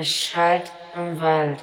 Es schallt im Wald.